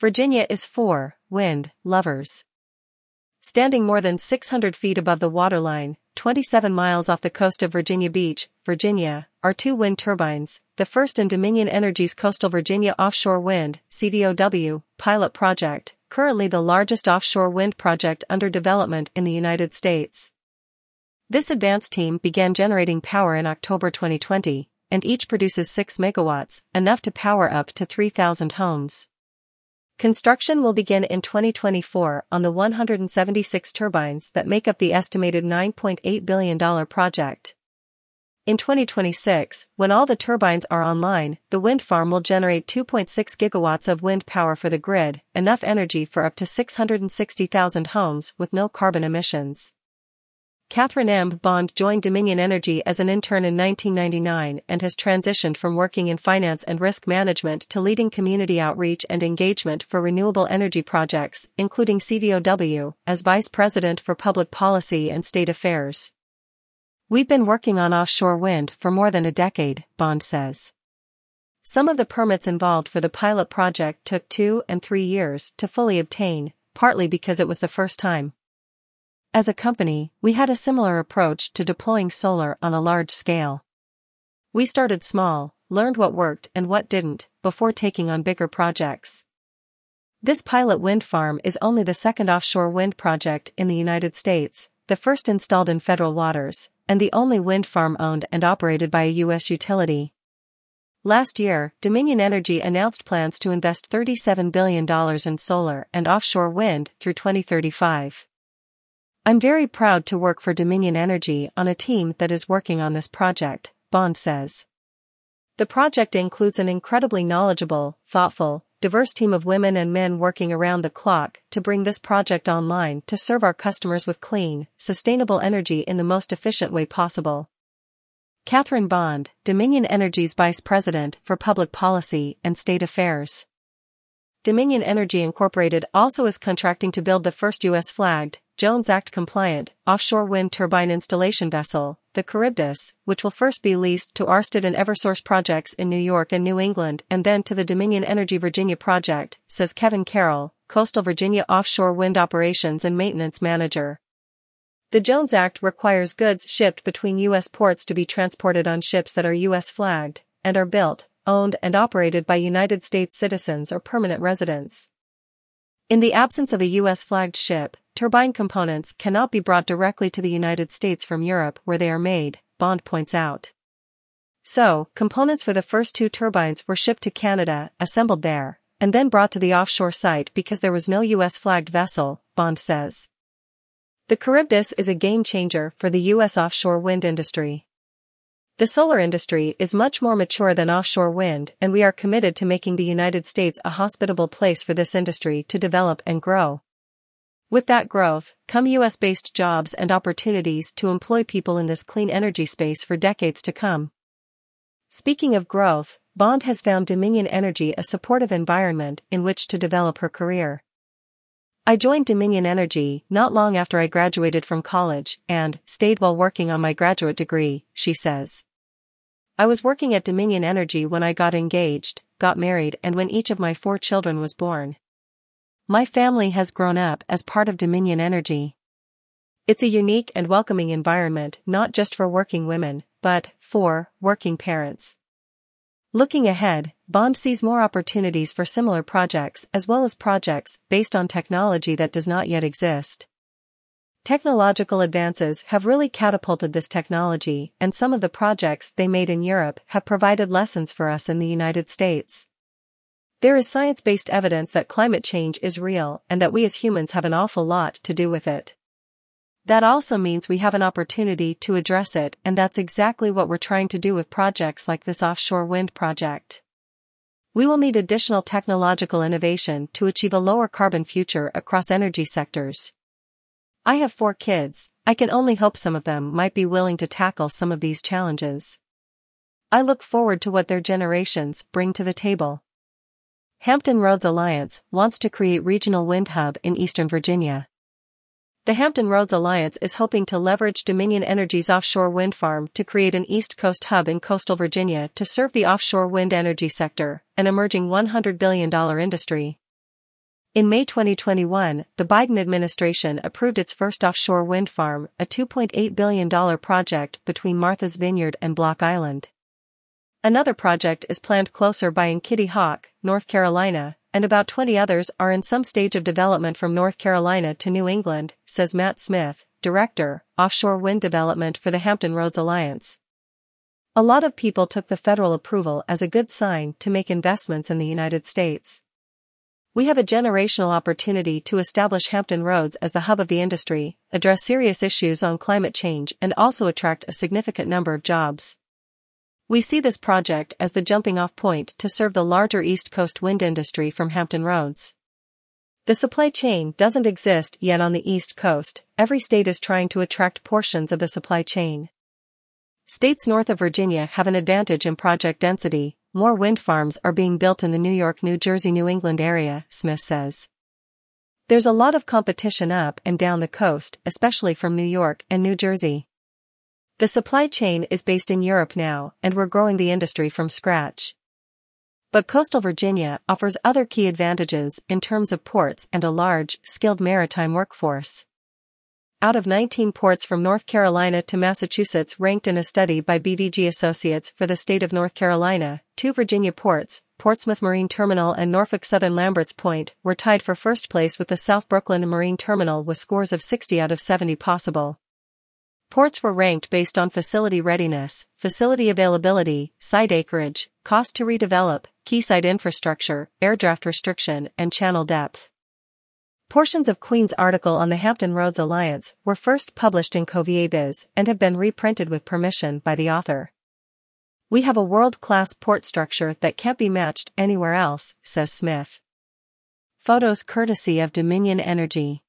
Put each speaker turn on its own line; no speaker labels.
Virginia is for wind lovers. Standing more than 600 feet above the waterline, 27 miles off the coast of Virginia Beach, Virginia, are two wind turbines, the first in Dominion Energy's Coastal Virginia Offshore Wind CVOW, pilot project, currently the largest offshore wind project under development in the United States. This advanced team began generating power in October 2020, and each produces 6 megawatts, enough to power up to 3,000 homes. Construction will begin in 2024 on the 176 turbines that make up the estimated $9.8 billion project. In 2026, when all the turbines are online, the wind farm will generate 2.6 gigawatts of wind power for the grid, enough energy for up to 660,000 homes with no carbon emissions. Katharine M. Bond joined Dominion Energy as an intern in 1999 and has transitioned from working in finance and risk management to leading community outreach and engagement for renewable energy projects, including CVOW, as Vice President for Public Policy and State Affairs. We've been working on offshore wind for more than a decade, Bond says. Some of the permits involved for the pilot project took two and three years to fully obtain, partly because it was the first time. As a company, we had a similar approach to deploying solar on a large scale. We started small, learned what worked and what didn't, before taking on bigger projects. This pilot wind farm is only the second offshore wind project in the United States, the first installed in federal waters, and the only wind farm owned and operated by a U.S. utility. Last year, Dominion Energy announced plans to invest $37 billion in solar and offshore wind through 2035. I'm very proud to work for Dominion Energy on a team that is working on this project, Bond says. The project includes an incredibly knowledgeable, thoughtful, diverse team of women and men working around the clock to bring this project online to serve our customers with clean, sustainable energy in the most efficient way possible. Katharine Bond, Dominion Energy's Vice President for Public Policy and State Affairs. Dominion Energy Incorporated also is contracting to build the first U.S. flagged, Jones Act compliant, offshore wind turbine installation vessel, the Charybdis, which will first be leased to Ørsted and Eversource projects in New York and New England and then to the Dominion Energy Virginia project, says Kevin Carroll, Coastal Virginia Offshore Wind Operations and Maintenance Manager. The Jones Act requires goods shipped between U.S. ports to be transported on ships that are U.S. flagged and are built, owned and operated by United States citizens or permanent residents. In the absence of a U.S. flagged ship, turbine components cannot be brought directly to the United States from Europe where they are made, Bond points out. So, components for the first two turbines were shipped to Canada, assembled there, and then brought to the offshore site because there was no U.S. flagged vessel, Bond says. The Charybdis is a game changer for the U.S. offshore wind industry. The solar industry is much more mature than offshore wind and we are committed to making the United States a hospitable place for this industry to develop and grow. With that growth, come US-based jobs and opportunities to employ people in this clean energy space for decades to come. Speaking of growth, Bond has found Dominion Energy a supportive environment in which to develop her career. I joined Dominion Energy not long after I graduated from college and stayed while working on my graduate degree, she says. I was working at Dominion Energy when I got engaged, got married and when each of my four children was born. My family has grown up as part of Dominion Energy. It's a unique and welcoming environment not just for working women, but for working parents. Looking ahead, Bond sees more opportunities for similar projects as well as projects based on technology that does not yet exist. Technological advances have really catapulted this technology, and some of the projects they made in Europe have provided lessons for us in the United States. There is science based evidence that climate change is real and that we as humans have an awful lot to do with it. That also means we have an opportunity to address it, and that's exactly what we're trying to do with projects like this offshore wind project. We will need additional technological innovation to achieve a lower carbon future across energy sectors. I have four kids, I can only hope some of them might be willing to tackle some of these challenges. I look forward to what their generations bring to the table. Hampton Roads Alliance wants to create regional wind hub in Eastern Virginia. The Hampton Roads Alliance is hoping to leverage Dominion Energy's offshore wind farm to create an East Coast hub in coastal Virginia to serve the offshore wind energy sector, an emerging $100 billion industry. In May 2021, the Biden administration approved its first offshore wind farm, a $2.8 billion project between Martha's Vineyard and Block Island. Another project is planned closer by in Kitty Hawk, North Carolina, and about 20 others are in some stage of development from North Carolina to New England, says Matt Smith, Director, Offshore Wind Development for the Hampton Roads Alliance. A lot of people took the federal approval as a good sign to make investments in the United States. We have a generational opportunity to establish Hampton Roads as the hub of the industry, address serious issues on climate change and also attract a significant number of jobs. We see this project as the jumping off point to serve the larger East Coast wind industry from Hampton Roads. The supply chain doesn't exist yet on the East Coast, every state is trying to attract portions of the supply chain. States north of Virginia have an advantage in project density, more wind farms are being built in the New York, New Jersey, New England area, Smith says. There's a lot of competition up and down the coast, especially from New York and New Jersey. The supply chain is based in Europe now, and we're growing the industry from scratch. But coastal Virginia offers other key advantages in terms of ports and a large, skilled maritime workforce. Out of 19 ports from North Carolina to Massachusetts ranked in a study by BVG Associates for the state of North Carolina, two Virginia ports, Portsmouth Marine Terminal and Norfolk Southern Lamberts Point, were tied for first place with the South Brooklyn Marine Terminal with scores of 60 out of 70 possible. Ports were ranked based on facility readiness, facility availability, site acreage, cost to redevelop, quayside infrastructure, airdraft restriction, and channel depth. Portions of Queen's article on the Hampton Roads Alliance were first published in Biz and have been reprinted with permission by the author. We have a world-class port structure that can't be matched anywhere else, says Smith. Photos courtesy of Dominion Energy.